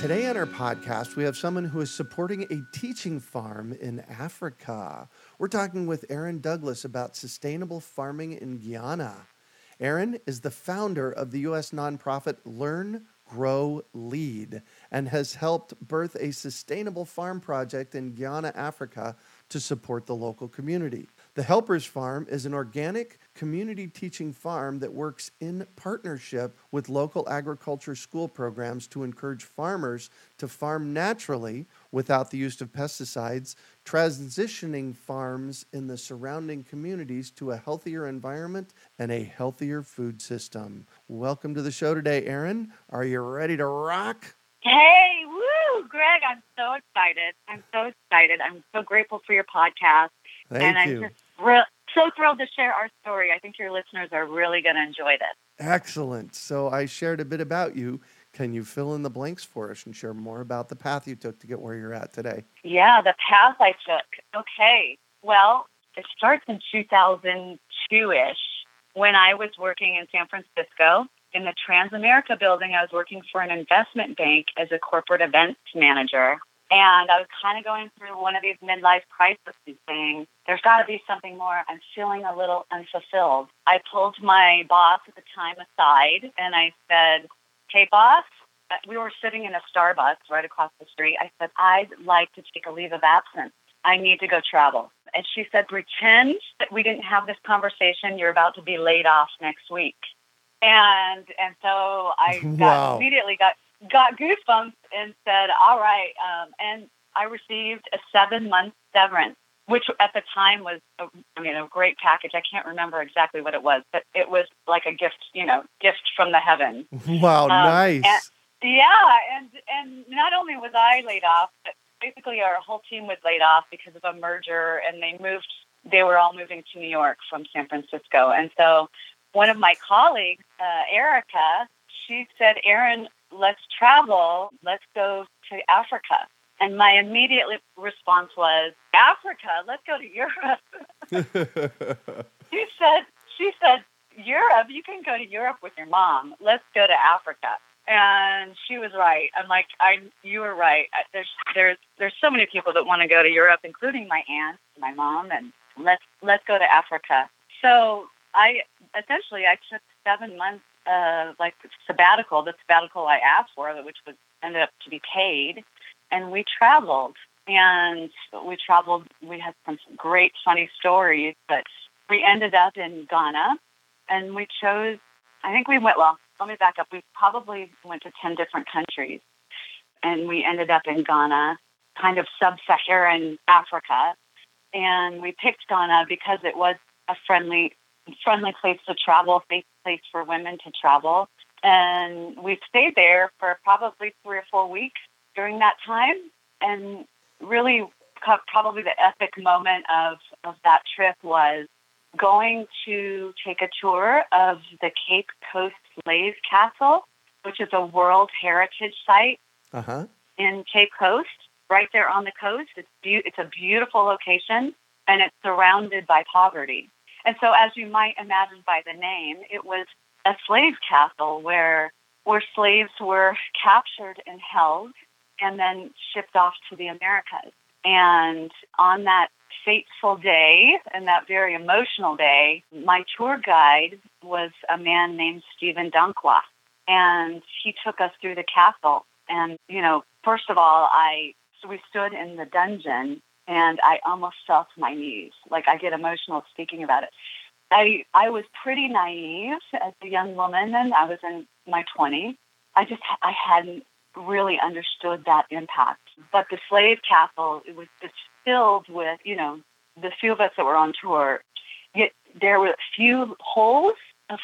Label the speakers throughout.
Speaker 1: Today on our podcast, we have someone who is supporting a teaching farm in Africa. We're talking with Erin Douglas about sustainable farming in Ghana. Aaron is the founder of the U.S. nonprofit Learn, Grow, Lead and has helped birth a sustainable farm project in Ghana, Africa to support the local community. The Helpers Farm is an organic community teaching farm that works in partnership with local agriculture school programs to encourage farmers to farm naturally without the use of pesticides, transitioning farms in the surrounding communities to a healthier environment and a healthier food system. Welcome to the show today, Erin. Are you ready to rock?
Speaker 2: Hey, woo, Greg, I'm so excited. I'm so excited. I'm so grateful for your podcast.
Speaker 1: Thank
Speaker 2: and
Speaker 1: you.
Speaker 2: I'm just so thrilled to share our story. I think your listeners are really going to enjoy this.
Speaker 1: Excellent. So I shared a bit about you. Can you fill in the blanks for us and share more about the path you took to get where you're at today?
Speaker 2: Yeah, the path I took. Okay. Well, it starts in 2002 ish when I was working in San Francisco in the Transamerica building. I was working for an investment bank as a corporate events manager. And I was kind of going through one of these midlife crises saying, there's got to be something more. I'm feeling a little unfulfilled. I pulled my boss at the time aside and I said, hey, boss, we were sitting in a Starbucks right across the street. I said, I'd like to take a leave of absence. I need to go travel. And she said, pretend that we didn't have this conversation. You're about to be laid off next week. And and so I got
Speaker 1: Wow.
Speaker 2: immediately got got goosebumps and said, all right. Um, and I received a seven month severance, which at the time was, a, I mean, a great package. I can't remember exactly what it was, but it was like a gift, you know, gift from the heavens.
Speaker 1: Wow, nice.
Speaker 2: and- Yeah, and and not only was I laid off, but basically our whole team was laid off because of a merger, and they moved. They were all moving to New York from San Francisco, and so one of my colleagues, uh, Erica, she said, "Erin, let's travel. Let's go to Africa." And my immediate response was, "Africa? Let's go to Europe." She said, she said, Europe, you can go to Europe with your mom. Let's go to Africa. And she was right. I'm like, I, you were right. There's, there's, there's so many people that want to go to Europe, including my aunt, my mom, and let's, let's go to Africa. So I, essentially, I took seven months, uh, like sabbatical, the sabbatical I asked for, which was ended up to be paid, and we traveled. And we traveled. We had some great, funny stories, but we ended up in Ghana and we chose, I think we went, well, let me back up. We probably went to 10 different countries and we ended up in Ghana, kind of sub Saharan Africa. And we picked Ghana because it was a friendly, friendly place to travel, safe place for women to travel. And we stayed there for probably three or four weeks during that time. And really, probably the epic moment of, of that trip was going to take a tour of the Cape Coast Slave Castle, which is a World Heritage Site
Speaker 1: Uh huh.
Speaker 2: in Cape Coast, right there on the coast. It's be- it's a beautiful location, and it's surrounded by poverty. And so, as you might imagine by the name, it was a slave castle where where slaves were captured and held, and then shipped off to the Americas. And on that fateful day and that very emotional day, my tour guide was a man named Stephen Dunkwa. And he took us through the castle. And, you know, first of all, I so we stood in the dungeon and I almost fell to my knees. Like I get emotional speaking about it. I I was pretty naive as a young woman, and I was in my 20s. I just I hadn't really understood that impact. But the slave castle it was just filled with you know the few of us that were on tour. Yet there were few holes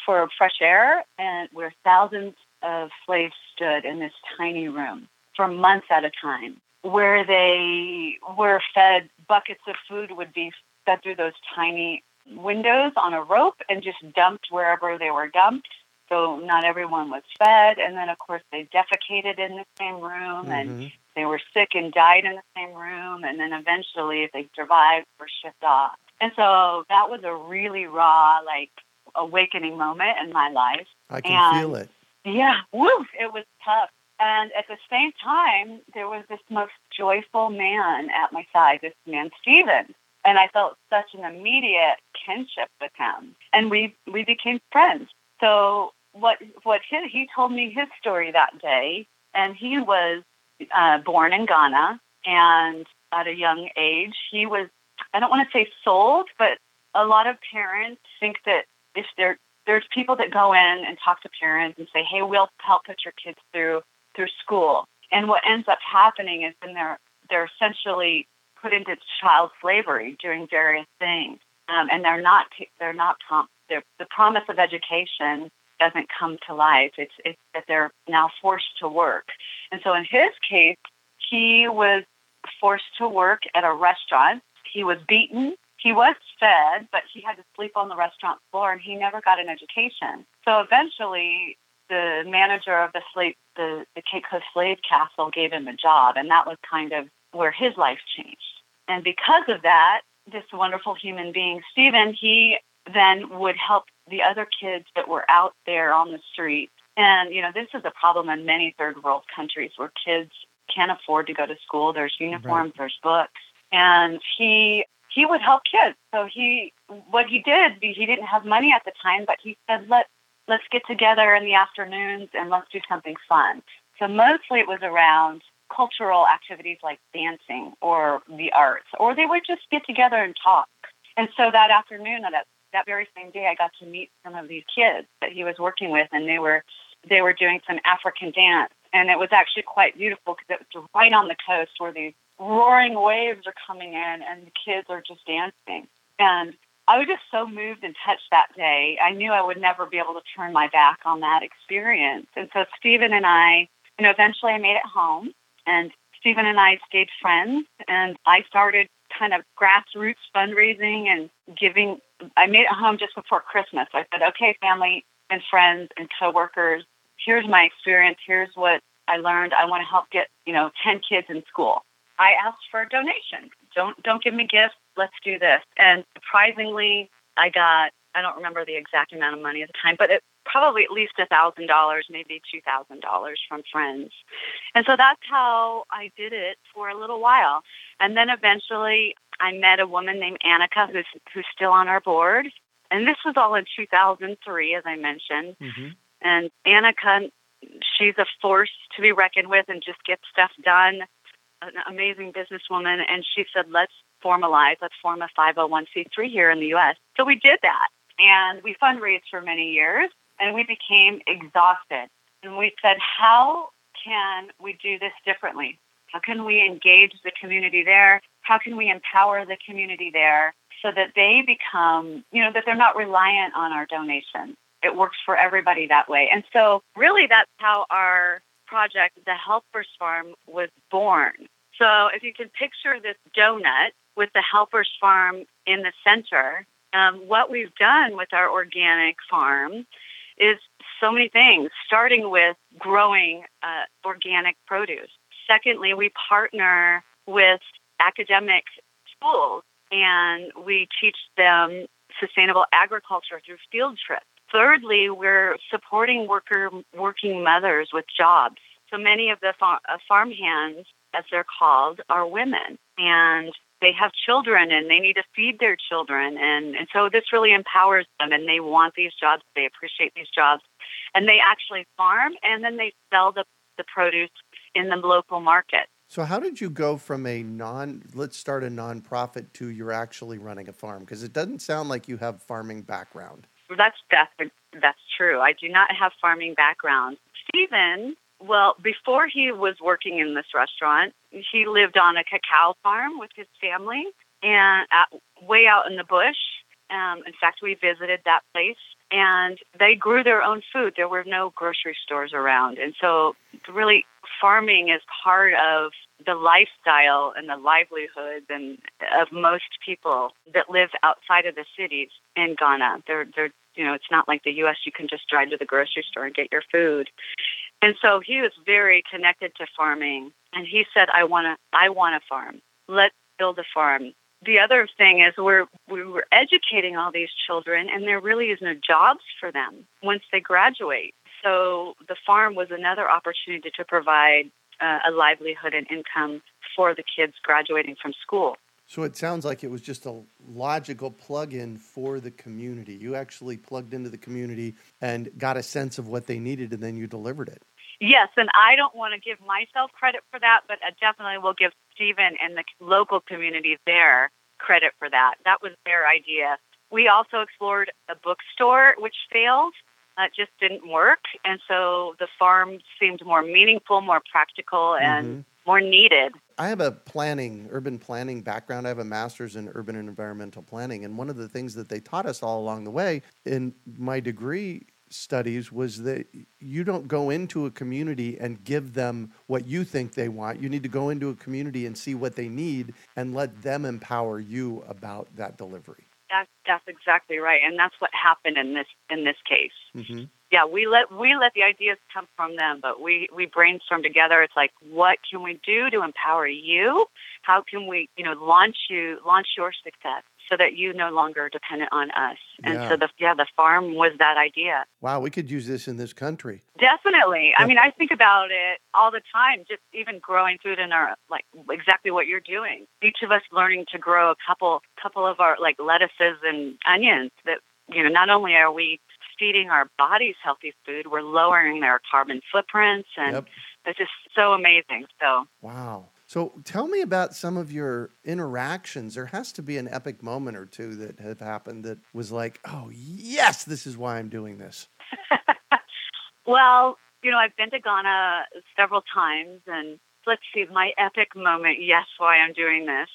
Speaker 2: for fresh air, and where thousands of slaves stood in this tiny room for months at a time, where they were fed buckets of food would be fed through those tiny windows on a rope and just dumped wherever they were dumped. So not everyone was fed. And then, of course, they defecated in the same room mm-hmm. and they were sick and died in the same room. And then eventually, if they survived, were shipped off. And so that was a really raw, like, awakening moment in my life.
Speaker 1: I can
Speaker 2: and,
Speaker 1: feel it.
Speaker 2: Yeah, woo, it was tough. And at the same time, there was this most joyful man at my side, this man, Stephen. And I felt such an immediate kinship with him. And we, we became friends. So what, what he, he told me his story that day, and he was uh, born in Ghana. And at a young age, he was, I don't want to say sold, but a lot of parents think that if they're there's people that go in and talk to parents and say, "Hey, we'll help put your kids through through school." And what ends up happening is then they're they're essentially put into child slavery doing various things, um, and they're not they're not prom- they're, the promise of education doesn't come to life. It's it's that they're now forced to work, and so in his case, he was forced to work at a restaurant. He was beaten he was fed, but he had to sleep on the restaurant floor and he never got an education. So eventually, the manager of the slave, the, the Cape Coast Slave Castle gave him a job, and that was kind of where his life changed. And because of that, this wonderful human being, Stephen, he then would help the other kids that were out there on the street. And, you know, this is a problem in many third world countries where kids can't afford to go to school. There's uniforms, right. there's books. And he he would help kids. So he, what he did, he didn't have money at the time, but he said, let let's get together in the afternoons and let's do something fun. So mostly it was around cultural activities like dancing or the arts, or they would just get together and talk. And so that afternoon, that that very same day, I got to meet some of these kids that he was working with, and they were they were doing some African dance, and it was actually quite beautiful because it was right on the coast where these roaring waves are coming in and the kids are just dancing. And I was just so moved and touched that day. I knew I would never be able to turn my back on that experience. And so Stephen and I, you know, eventually I made it home and Stephen and I stayed friends and I started kind of grassroots fundraising and giving. I made it home just before Christmas. I said, okay, family and friends and coworkers, here's my experience. Here's what I learned. I want to help get, you know, 10 kids in school. I asked for a donation. Don't don't give me gifts. Let's do this. And surprisingly, I got I don't remember the exact amount of money at the time, but it probably at least a thousand dollars, maybe two thousand dollars from friends. And so that's how I did it for a little while. And then eventually I met a woman named Annika who's who's still on our board. And this was all in 2003, as I mentioned. Mm-hmm. And Annika, she's a force to be reckoned with and just gets stuff done an amazing businesswoman, and she said, let's formalize, let's form a 501c3 here in the U.S. So we did that, and we fundraised for many years, and we became exhausted. And we said, how can we do this differently? How can we engage the community there? How can we empower the community there so that they become, you know, that they're not reliant on our donations? It works for everybody that way. And so, really, that's how our project, the Helpers Farm, was born. So if you can picture this donut with the Helpers Farm in the center, um, what we've done with our organic farm is so many things, starting with growing uh, organic produce. Secondly, we partner with academic schools and we teach them sustainable agriculture through field trips. Thirdly, we're supporting worker working mothers with jobs. So many of the uh, farm hands, as they're called, are women, and they have children and they need to feed their children, and and so this really empowers them, and they want these jobs. They appreciate these jobs, and they actually farm, and then they sell the the produce in the local market.
Speaker 1: So, how did you go from a non, let's start a nonprofit to you're actually running a farm? Because it doesn't sound like you have farming background.
Speaker 2: That's, that's, that's true. I do not have farming background. Stephen, well, before he was working in this restaurant, he lived on a cacao farm with his family and at, way out in the bush. Um, in fact, we visited that place and they grew their own food. There were no grocery stores around. And so, really, farming is part of the lifestyle and the livelihoods and of most people that live outside of the cities in Ghana. They're, they're, you know, it's not like the U.S. You can just drive to the grocery store and get your food. And so he was very connected to farming, and he said, "I want to, I want a farm. Let's build a farm." The other thing is we're we were educating all these children and there really is no jobs for them once they graduate. So the farm was another opportunity to provide uh, a livelihood and income for the kids graduating from school.
Speaker 1: So it sounds like it was just a logical plug-in for the community. You actually plugged into the community and got a sense of what they needed and then you delivered it.
Speaker 2: Yes, and I don't want to give myself credit for that, but I definitely will give Stephen and the local community there credit for that. That was their idea. We also explored a bookstore, which failed. It just didn't work. And so the farm seemed more meaningful, more practical, and mm-hmm. more needed.
Speaker 1: I have a planning, urban planning background. I have a master's in urban and environmental planning. And one of the things that they taught us all along the way in my degree studies was that you don't go into a community and give them what you think they want. You need to go into a community and see what they need and let them empower you about that delivery.
Speaker 2: That's that's exactly right, and that's what happened in this in this case. Mm-hmm. Yeah, we let we let the ideas come from them, but we we brainstorm together. It's like, what can we do to empower you? How can we, you know, launch you launch your success? So that you no longer dependent on us. And yeah. so the yeah, the farm was that idea.
Speaker 1: Wow, we could use this in this country.
Speaker 2: Definitely. I mean, I think about it all the time. Just even growing food in our like exactly what you're doing. Each of us learning to grow a couple couple of our like lettuces and onions. That you know, not only are we feeding our bodies healthy food, we're lowering their carbon footprints, and yep. it's just so amazing. So
Speaker 1: wow. So tell me about some of your interactions. There has to be an epic moment or two that have happened that was like, oh, yes, this is why I'm doing this.
Speaker 2: well, you know, I've been to Ghana several times, and let's see, my epic moment, yes, why I'm doing this.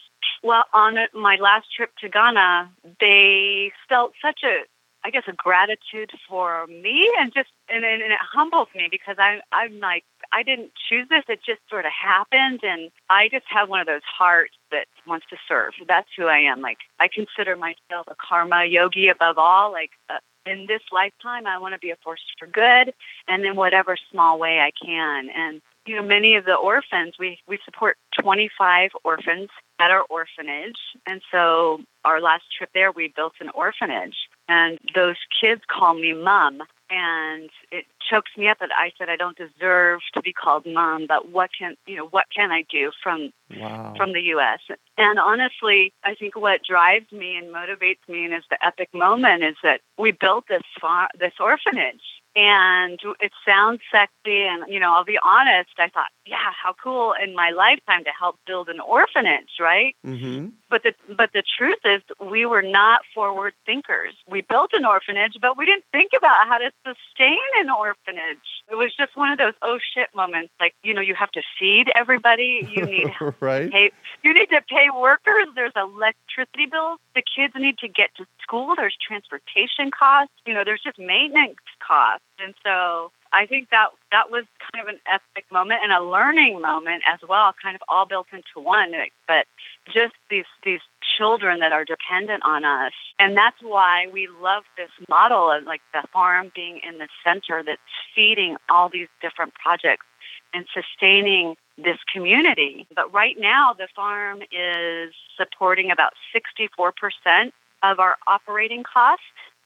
Speaker 2: Well, on my last trip to Ghana, they felt such a I guess a gratitude for me and just and, and, it humbles me because I I'm like I didn't choose this. It just sort of happened and I just have one of those hearts that wants to serve. That's who I am. Like I consider myself a karma yogi above all. Like uh, in this lifetime I want to be a force for good and in whatever small way I can. And you know many of the orphans we we support 25 orphans at our orphanage. And so our last trip there we built an orphanage and those kids call me mom and it chokes me up that I said I don't deserve to be called mom, but what can you know what can I do from wow. from the US? And honestly, I think what drives me and motivates me and is the epic moment is that we built this far, this orphanage and it sounds sexy. And you know i'll be honest i thought yeah how cool in my lifetime to help build an orphanage right? Mm-hmm. but the but the truth is we were not forward thinkers. We built an orphanage but we didn't think about how to sustain an orphanage. It was just one of those oh shit moments. Like you know you have to feed everybody. You need
Speaker 1: right.
Speaker 2: pay, you need to pay workers. There's electricity bills. The kids need to get to school. There's transportation costs. You know there's just maintenance costs and so I think that that was kind of an epic moment and a learning moment as well, kind of all built into one. But just these these children that are dependent on us, and that's why we love this model of like the farm being in the center that's feeding all these different projects and sustaining this community. But right now, the farm is supporting about 64% of our operating costs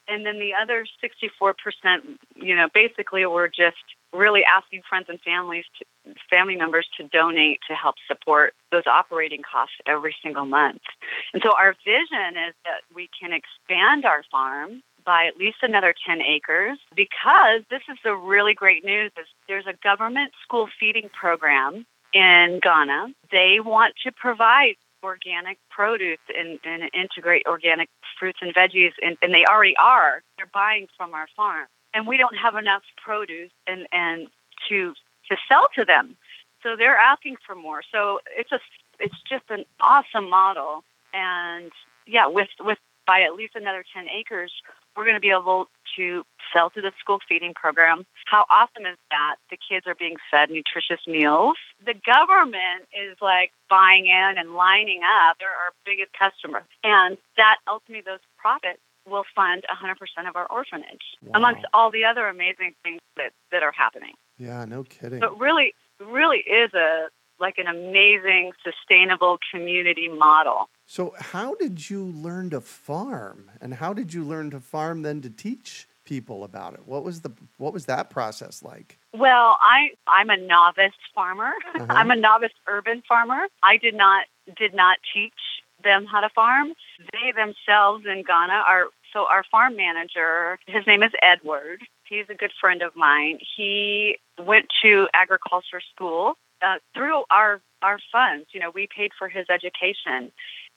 Speaker 2: and then the other 64%, you know, basically we're just really asking friends and families, to, family members to donate to help support those operating costs every single month. And so our vision is that we can expand our farm by at least another 10 acres because this is the really great news is there's a government school feeding program in Ghana. They want to provide organic produce and, and integrate organic fruits and veggies, and, and they already are. They're buying from our farm, and we don't have enough produce and and to to sell to them. So they're asking for more. So it's a it's just an awesome model, and yeah, with with by at least another ten acres, we're going to be able to sell to the school feeding program. How awesome is that? The kids are being fed nutritious meals. The government is like buying in and lining up. They're our biggest customer. And that ultimately, those profits will fund 100% of our orphanage,
Speaker 1: Wow.
Speaker 2: amongst all the other amazing things that, that are happening.
Speaker 1: Yeah, no kidding.
Speaker 2: So it really, really is a like an amazing, sustainable community model.
Speaker 1: So, how did you learn to farm, and how did you learn to farm then to teach people about it? What was the what was that process like?
Speaker 2: Well, I I'm a novice farmer.
Speaker 1: Uh-huh.
Speaker 2: I'm a novice urban farmer. I did not did not teach them how to farm. They themselves in Ghana are so our farm manager, his name is Edward. He's a good friend of mine. He went to agriculture school uh, through our our funds. You know, we paid for his education.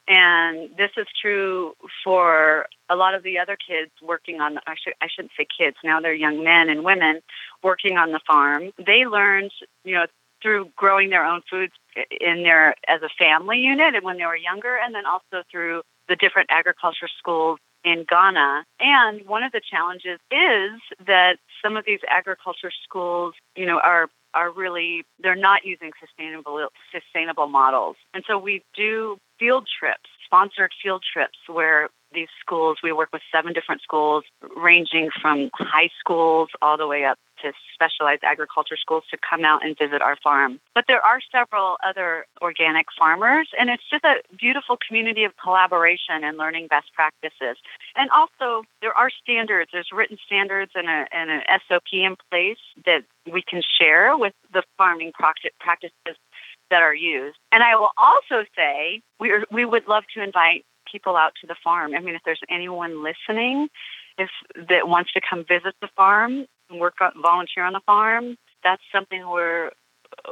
Speaker 2: And this is true for a lot of the other kids working on, The, I, should, I shouldn't say kids, now they're young men and women working on the farm. They learned, you know, through growing their own foods in their, as a family unit and when they were younger, and then also through the different agriculture schools in Ghana. And one of the challenges is that some of these agriculture schools, you know, are are really they're not using sustainable sustainable models. And so we do field trips, sponsored field trips where these schools, we work with seven different schools ranging from high schools all the way up to specialized agriculture schools to come out and visit our farm. But there are several other organic farmers, and it's just a beautiful community of collaboration and learning best practices. And also, there are standards. There's written standards and, a, and an SOP in place that we can share with the farming practices that are used. And I will also say we are, we would love to invite people out to the farm. I mean, if there's anyone listening, if that wants to come visit the farm, and work on, volunteer on the farm, that's something we're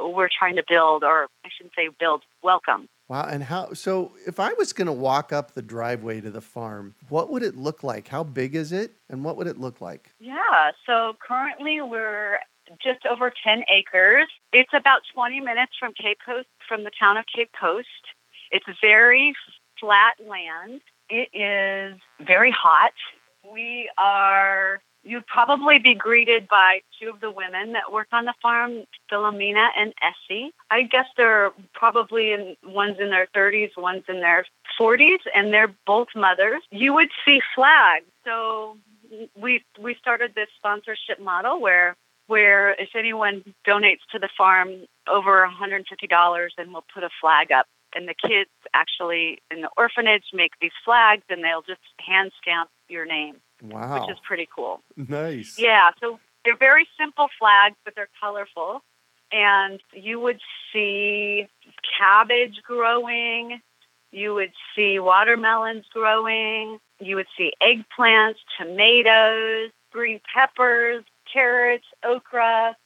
Speaker 2: we're trying to build, or I shouldn't say build, welcome.
Speaker 1: Wow, and how? So, if I was going to walk up the driveway to the farm, what would it look like? How big is it, and what would it look like?
Speaker 2: Yeah. So currently we're just over 10 acres. It's about 20 minutes from Cape Coast, from the town of Cape Coast. It's very flat land. It is very hot. We are, you'd probably be greeted by two of the women that work on the farm, Philomena and Essie. I guess they're probably in, one's in their 30s, one's in their 40s, and they're both mothers. You would see flags. So we we started this sponsorship model where where if anyone donates to the farm over $150, then we'll put a flag up. And the kids actually in the orphanage make these flags and they'll just hand stamp your name,
Speaker 1: Wow,
Speaker 2: which is pretty cool.
Speaker 1: nice.
Speaker 2: Yeah, so they're very simple flags, but they're colorful. And you would see cabbage growing, you would see watermelons growing, you would see eggplants, tomatoes, green peppers, carrots, okra,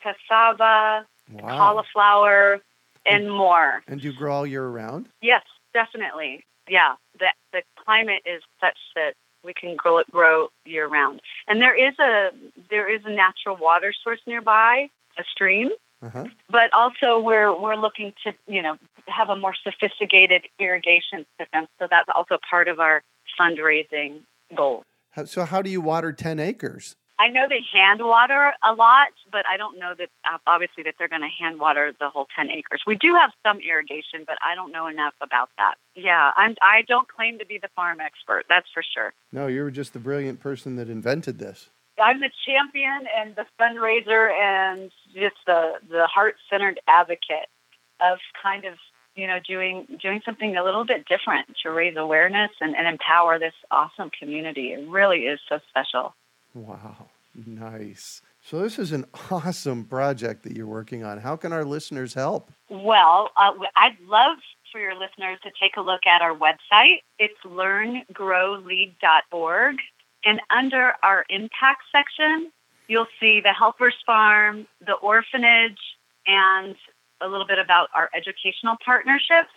Speaker 2: cassava,
Speaker 1: Wow.
Speaker 2: cauliflower, and more.
Speaker 1: And do you grow all year round?
Speaker 2: Yes, definitely. Yeah, the the climate is such that we can grow it grow year round. And there is a there is a natural water source nearby, a stream,
Speaker 1: Uh huh.
Speaker 2: but also we're we're looking to you know have a more sophisticated irrigation system. So that's also part of our fundraising goal.
Speaker 1: So, how do you water ten acres?
Speaker 2: I know they hand water a lot, but I don't know that uh, obviously that they're going to hand water the whole 10 acres. We do have some irrigation, but I don't know enough about that. Yeah, I'm I don't claim to be the farm expert. That's for sure.
Speaker 1: No, you were just the brilliant person that invented this.
Speaker 2: I'm the champion and the fundraiser and just the the heart-centered advocate of kind of you know doing doing something a little bit different to raise awareness and, and empower this awesome community. It really is so special.
Speaker 1: Wow, nice. So, this is an awesome project that you're working on. How can our listeners help?
Speaker 2: Well, uh, I'd love for your listeners to take a look at our website. It's learngrowlead.org. And under our impact section, you'll see the Helpers Farm, the orphanage, and a little bit about our educational partnerships.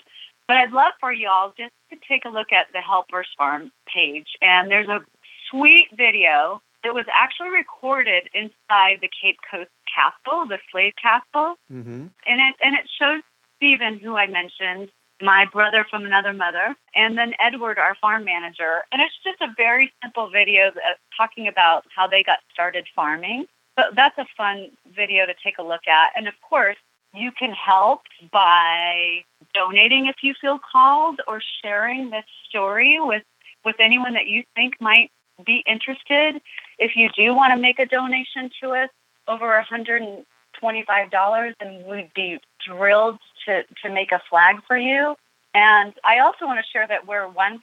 Speaker 2: But I'd love for y'all just to take a look at the Helpers Farm page. And there's a sweet video that was actually recorded inside the Cape Coast Castle, the slave castle.
Speaker 1: Mm-hmm.
Speaker 2: And it, and it shows Stephen, who I mentioned, my brother from another mother, and then Edward, our farm manager. And it's just a very simple video that, talking about how they got started farming. But that's a fun video to take a look at. And of course, you can help by donating if you feel called or sharing this story with, with anyone that you think might be interested. If you do want to make a donation to us, over $125, and we'd be thrilled to, to make a flag for you. And I also want to share that we're 1%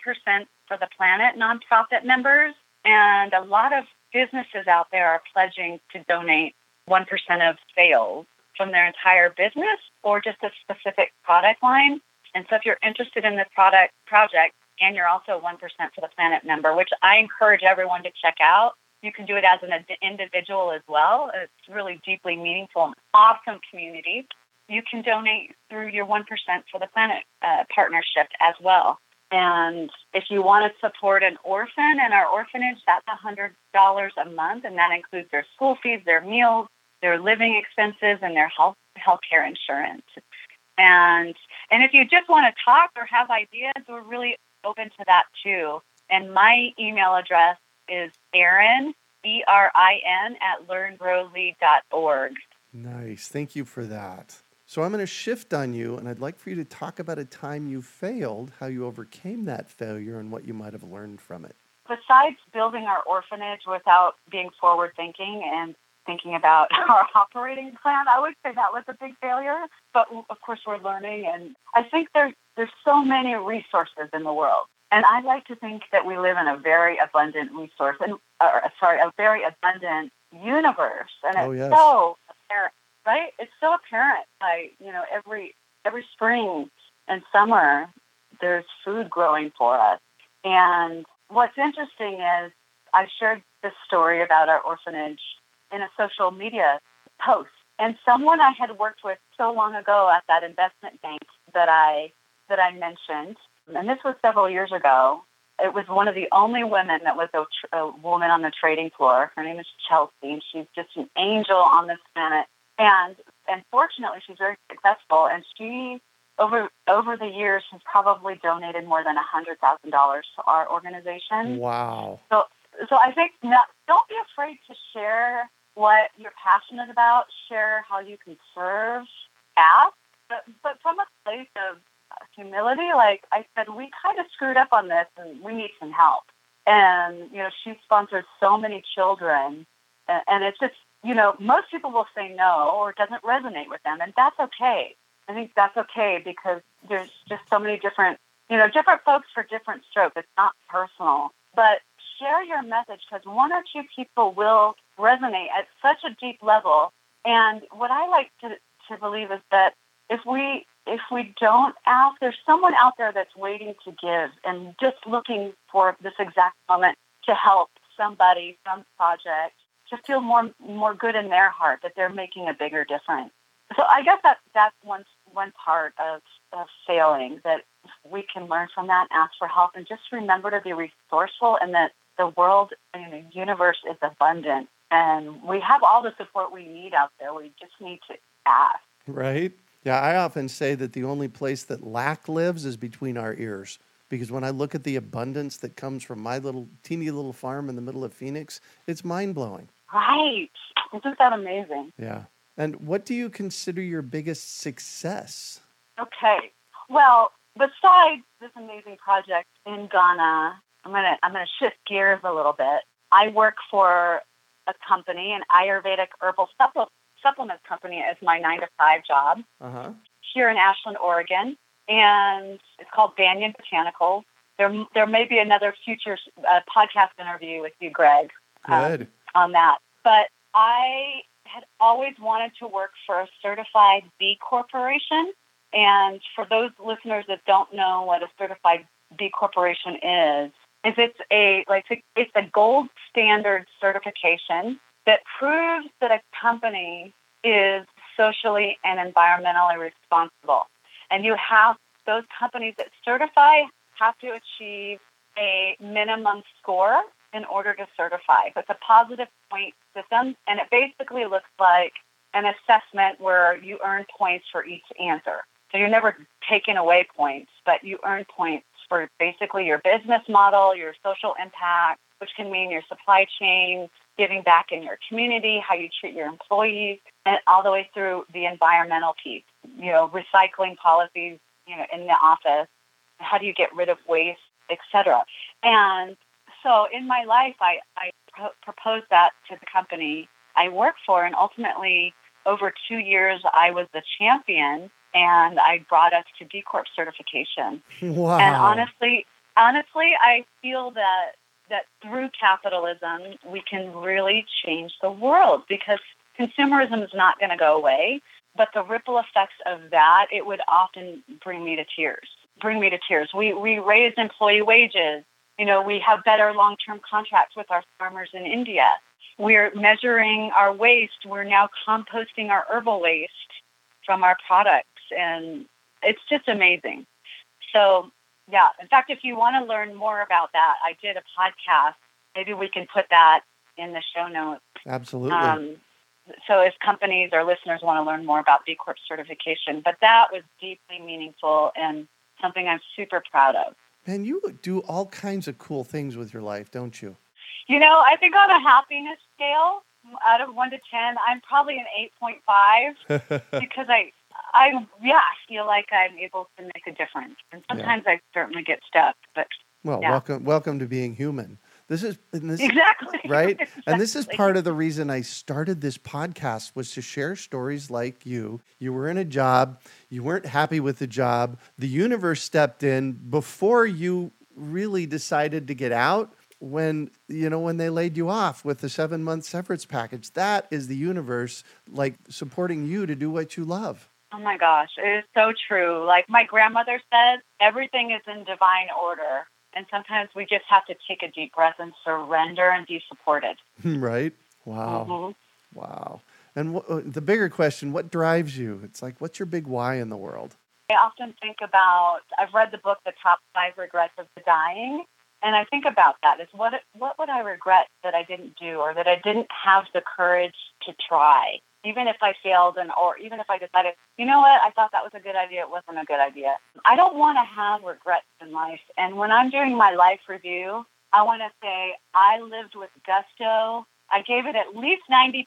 Speaker 2: for the planet nonprofit members, and a lot of businesses out there are pledging to donate 1% of sales from their entire business or just a specific product line. And so if you're interested in this product project and you're also 1% for the planet member, which I encourage everyone to check out, you can do it as an individual as well. It's really deeply meaningful and awesome community. You can donate through your 1% for the planet uh, partnership as well. And if you want to support an orphan in our orphanage, that's $100 a month, and that includes their school fees, their meals, their living expenses, and their health healthcare insurance. And and if you just want to talk or have ideas, we're really open to that too. And my email address is Erin, E R I N, at learngrowlead.org.
Speaker 1: Nice. Thank you for that. So I'm going to shift on you, and I'd like for you to talk about a time you failed, how you overcame that failure, and what you might have learned from it.
Speaker 2: Besides building our orphanage without being forward thinking and thinking about our operating plan, I would say that was a big failure. But of course, we're learning, and I think there's there's so many resources in the world. And I like to think that we live in a very abundant resource, and or, sorry, a very abundant universe, and oh, it's
Speaker 1: oh, yes.
Speaker 2: so apparent, right? It's so apparent. Like you know, every every spring and summer, there's food growing for us. And what's interesting is I shared this story about our orphanage in a social media post, and someone I had worked with so long ago at that investment bank that I that I mentioned and this was several years ago. It was one of the only women that was a, tr- a woman on the trading floor. Her name is Chelsea, and she's just an angel on this planet. And and fortunately, she's very successful. And she over over the years has probably donated more than a hundred thousand dollars to our organization.
Speaker 1: Wow.
Speaker 2: So so I think not, don't be afraid to share what you're passionate about. Share how you can serve. Ask, but but from a place of humility. Like I said, we kind of screwed up on this and we need some help. And, you know, she sponsored so many children. And it's just, you know, most people will say no or it doesn't resonate with them. And that's okay. I think that's okay because there's just so many different, you know, different folks for different strokes. It's not personal. But share your message because one or two people will resonate at such a deep level. And what I like to, to believe is that if we if we don't ask, there's someone out there that's waiting to give and just looking for this exact moment to help somebody, some project, to feel more more good in their heart that they're making a bigger difference. So I guess that that's one one part of, of failing that we can learn from that, ask for help, and just remember to be resourceful and that the world and the universe is abundant and we have all the support we need out there. We just need to ask.
Speaker 1: Right. Yeah, I often say that the only place that lack lives is between our ears. Because when I look at the abundance that comes from my little teeny little farm in the middle of Phoenix, it's mind blowing.
Speaker 2: Right. Isn't that amazing?
Speaker 1: Yeah. And what do you consider your biggest success?
Speaker 2: Okay. Well, besides this amazing project in Ghana, I'm gonna I'm gonna shift gears a little bit. I work for a company, an Ayurvedic herbal supplement supplement company as my nine to five job
Speaker 1: uh-huh.
Speaker 2: here in Ashland, Oregon, and it's called Banyan Botanicals. There, there may be another future uh, podcast interview with you, Greg,
Speaker 1: um,
Speaker 2: on that. But I had always wanted to work for a certified B corporation. And for those listeners that don't know what a certified B corporation is, is it's a like it's a gold standard certification that proves that a company is socially and environmentally responsible. And you have those companies that certify have to achieve a minimum score in order to certify. So it's a positive point system, and it basically looks like an assessment where you earn points for each answer. So you're never taking away points, but you earn points for basically your business model, your social impact, which can mean your supply chain, giving back in your community, how you treat your employees, and all the way through the environmental piece, you know, recycling policies, you know, in the office, how do you get rid of waste, etc. And so in my life, I, I pro- proposed that to the company I work for, and ultimately, over two years, I was the champion, and I brought us to B Corp certification.
Speaker 1: Wow.
Speaker 2: And honestly, honestly, I feel that that through capitalism, we can really change the world because consumerism is not going to go away. But the ripple effects of that, it would often bring me to tears. Bring me to tears. We we raise employee wages. You know, we have better long-term contracts with our farmers in India. We're measuring our waste. We're now composting our herbal waste from our products, and it's just amazing. So, yeah. In fact, if you want to learn more about that, I did a podcast. Maybe we can put that in the show notes.
Speaker 1: Absolutely.
Speaker 2: Um, so if companies or listeners want to learn more about B Corp certification, but that was deeply meaningful and something I'm super proud of.
Speaker 1: Man, you do all kinds of cool things with your life, don't you?
Speaker 2: You know, I think on a happiness scale, out of one to ten, I'm probably an eight point five because I, I yeah, I feel like I'm able to make a difference, and sometimes I certainly get stuck, but
Speaker 1: well,
Speaker 2: Yeah.
Speaker 1: welcome, welcome to being human. This is this
Speaker 2: exactly.
Speaker 1: right? And this is part of the reason i started this podcast was to share stories like you. You were in a job. You weren't happy with the job. The universe stepped in before you really decided to get out when you know when they laid you off with the seven month severance package. That is the universe like supporting you to do what you love
Speaker 2: Oh my gosh, it is so true. Like my grandmother said, everything is in divine order. And sometimes we just have to take a deep breath and surrender and be supported.
Speaker 1: right wow
Speaker 2: Mhm.
Speaker 1: wow and uh, the bigger question what drives you it's like what's your big why in the world
Speaker 2: I often think about, I've read the book, The Top Five Regrets of the Dying. And I think about that is what, what would I regret that I didn't do or that I didn't have the courage to try? Even if I failed and or even if I decided, you know what, I thought that was a good idea, it wasn't a good idea. I don't want to have regrets in life. And when I'm doing my life review, I want to say I lived with gusto. I gave it at least 90%.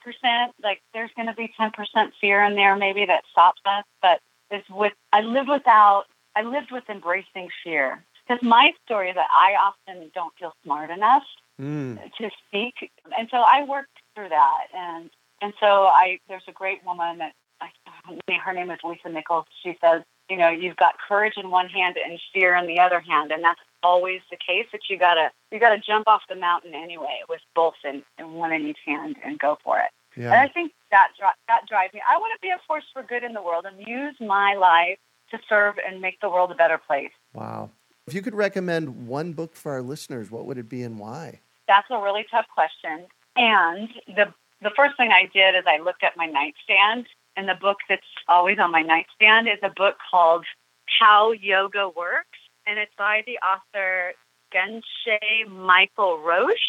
Speaker 2: Like there's going to be 10% fear in there maybe that stops us, but is with I lived without I lived with embracing fear. Because my story is that I often don't feel smart enough
Speaker 1: mm.
Speaker 2: to speak, and so I worked through that. And and so I there's a great woman that I, uh, her name is Lisa Nichols. She says, you know, you've got courage in one hand and fear in the other hand, and that's always the case. That you gotta you gotta jump off the mountain anyway with both in, in one in each hand and go for it.
Speaker 1: Yeah.
Speaker 2: And I think that that drives me. I want to be a force for good in the world and use my life to serve and make the world a better place.
Speaker 1: Wow. If you could recommend one book for our listeners, what would it be and why?
Speaker 2: That's a really tough question. And the the first thing I did is I looked at my nightstand, and the book that's always on my nightstand is a book called How Yoga Works, and it's by the author Geshe Michael Roach.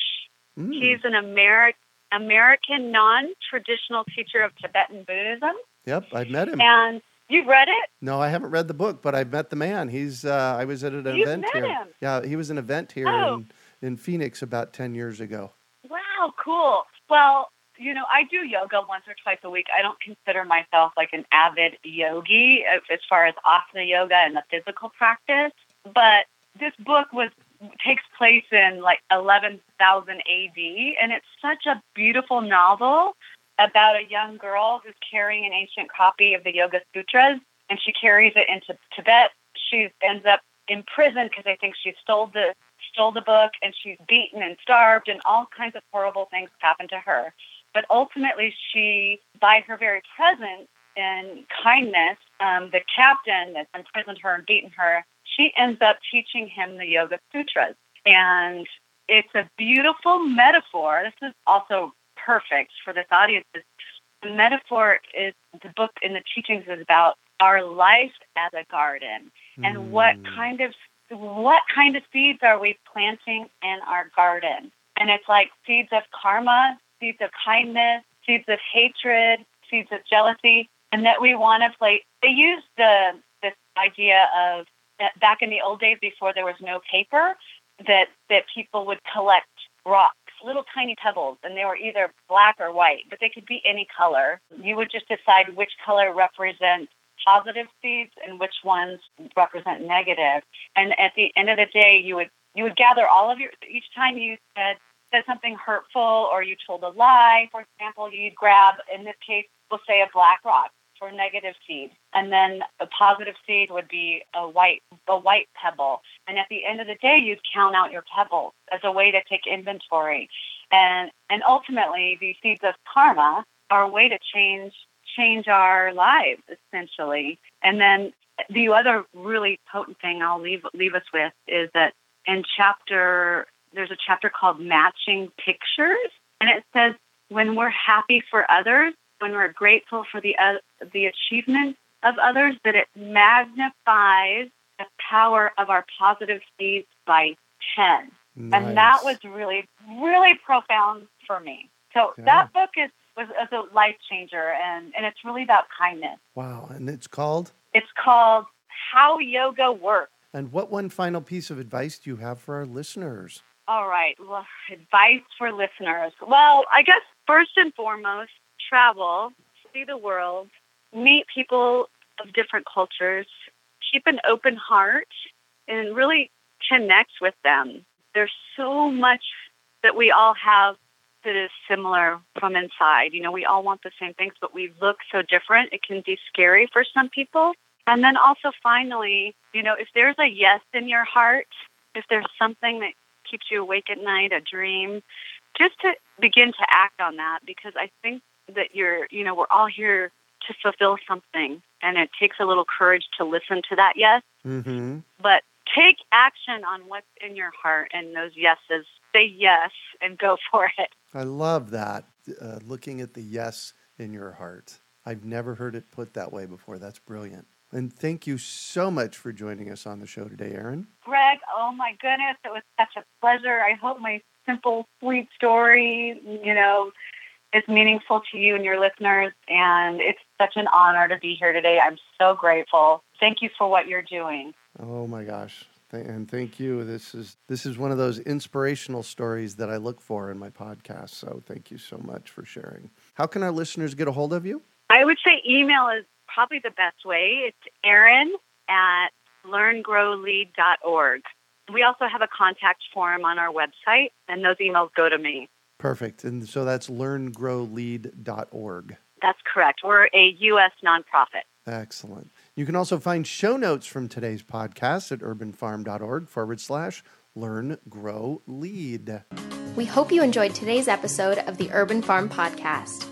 Speaker 1: Mm.
Speaker 2: He's an Ameri- American non-traditional teacher of Tibetan Buddhism,
Speaker 1: Yep, I've met him.
Speaker 2: and you've read it.
Speaker 1: No, I haven't read the book, but I've met the man. He's uh, I was at an
Speaker 2: You've
Speaker 1: event here.
Speaker 2: him?
Speaker 1: Yeah, he was an event here
Speaker 2: Oh.
Speaker 1: in, in Phoenix about 10 years ago.
Speaker 2: Wow, cool. Well, you know, I do yoga once or twice a week. I don't consider myself like an avid yogi as far as asana yoga and the physical practice, but this book was takes place in like 11,000 AD and it's such a beautiful novel about a young girl who's carrying an ancient copy of the Yoga Sutras and she carries it into Tibet. She ends up in prison because they think she stole the stole the book and she's beaten and starved and all kinds of horrible things happen to her. But ultimately, she, by her very presence and kindness, um, the captain that's imprisoned her and beaten her, she ends up teaching him the Yoga Sutras. And it's a beautiful metaphor. This is also perfect for this audience. the metaphor is the book in the teachings is about our life as a garden and what
Speaker 1: Mm.
Speaker 2: kind of what kind of seeds are we planting in our garden and it's like seeds of karma seeds of kindness seeds of hatred seeds of jealousy and that we want to play they use the this idea of back in the old days before there was no paper that that people would collect rocks little tiny pebbles and they were either black or white but they could be any color. You would just decide which color represents positive seeds and which ones represent negative. And at the end of the day you would you would gather all of your each time you said said something hurtful or you told a lie for example you'd grab in this case we'll say a black rock for negative seed and then a positive seed would be a white a white pebble. And at the end of the day you'd count out your pebbles as a way to take inventory. And and ultimately these seeds of karma are a way to change change our lives essentially. And then the other really potent thing I'll leave leave us with is that in chapter there's a chapter called matching pictures and it says when we're happy for others when we're grateful for the uh, the achievements of others that it magnifies the power of our positive seeds by 10 and that was really really profound for me so
Speaker 1: Yeah.
Speaker 2: that book is was, was a life changer and and it's really about kindness
Speaker 1: wow. And it's called.
Speaker 2: it's called how yoga works
Speaker 1: And what one final piece of advice do you have for our listeners?
Speaker 2: All right. Well, advice for listeners. Well, I guess first and foremost, travel, see the world, meet people of different cultures, keep an open heart, and really connect with them. There's so much that we all have that is similar from inside. You know, we all want the same things, but we look so different. It can be scary for some people. And then also, finally, you know, if there's a yes in your heart, if there's something that keeps you awake at night, a dream, just to begin to act on that because I think that you're, you know, we're all here to fulfill something and it takes a little courage to listen to that yes,
Speaker 1: Mm-hmm.
Speaker 2: but take action on what's in your heart and those yeses. Say yes and go for it.
Speaker 1: I love that. Uh, looking at the yes in your heart. I've never heard it put that way before. That's brilliant. And thank you so much for joining us on the show today, Erin.
Speaker 2: Greg, oh my goodness, it was such a pleasure. I hope my simple, sweet story, you know, is meaningful to you and your listeners. And it's such an honor to be here today. I'm so grateful. Thank you for what you're doing.
Speaker 1: Oh my gosh. And thank you. This is this is one of those inspirational stories that I look for in my podcast. So thank you so much for sharing. How can our listeners get a hold of you?
Speaker 2: I would say email is probably the best way. It's Erin at learngrowlead.org. We also have a contact form on our website, and those emails go to me.
Speaker 1: Perfect. And so that's learngrowlead.org.
Speaker 2: That's correct. We're a U.S. nonprofit.
Speaker 1: Excellent. You can also find show notes from today's podcast at urbanfarm.org forward slash learn, grow, lead.
Speaker 3: We hope you enjoyed today's episode of the Urban Farm Podcast.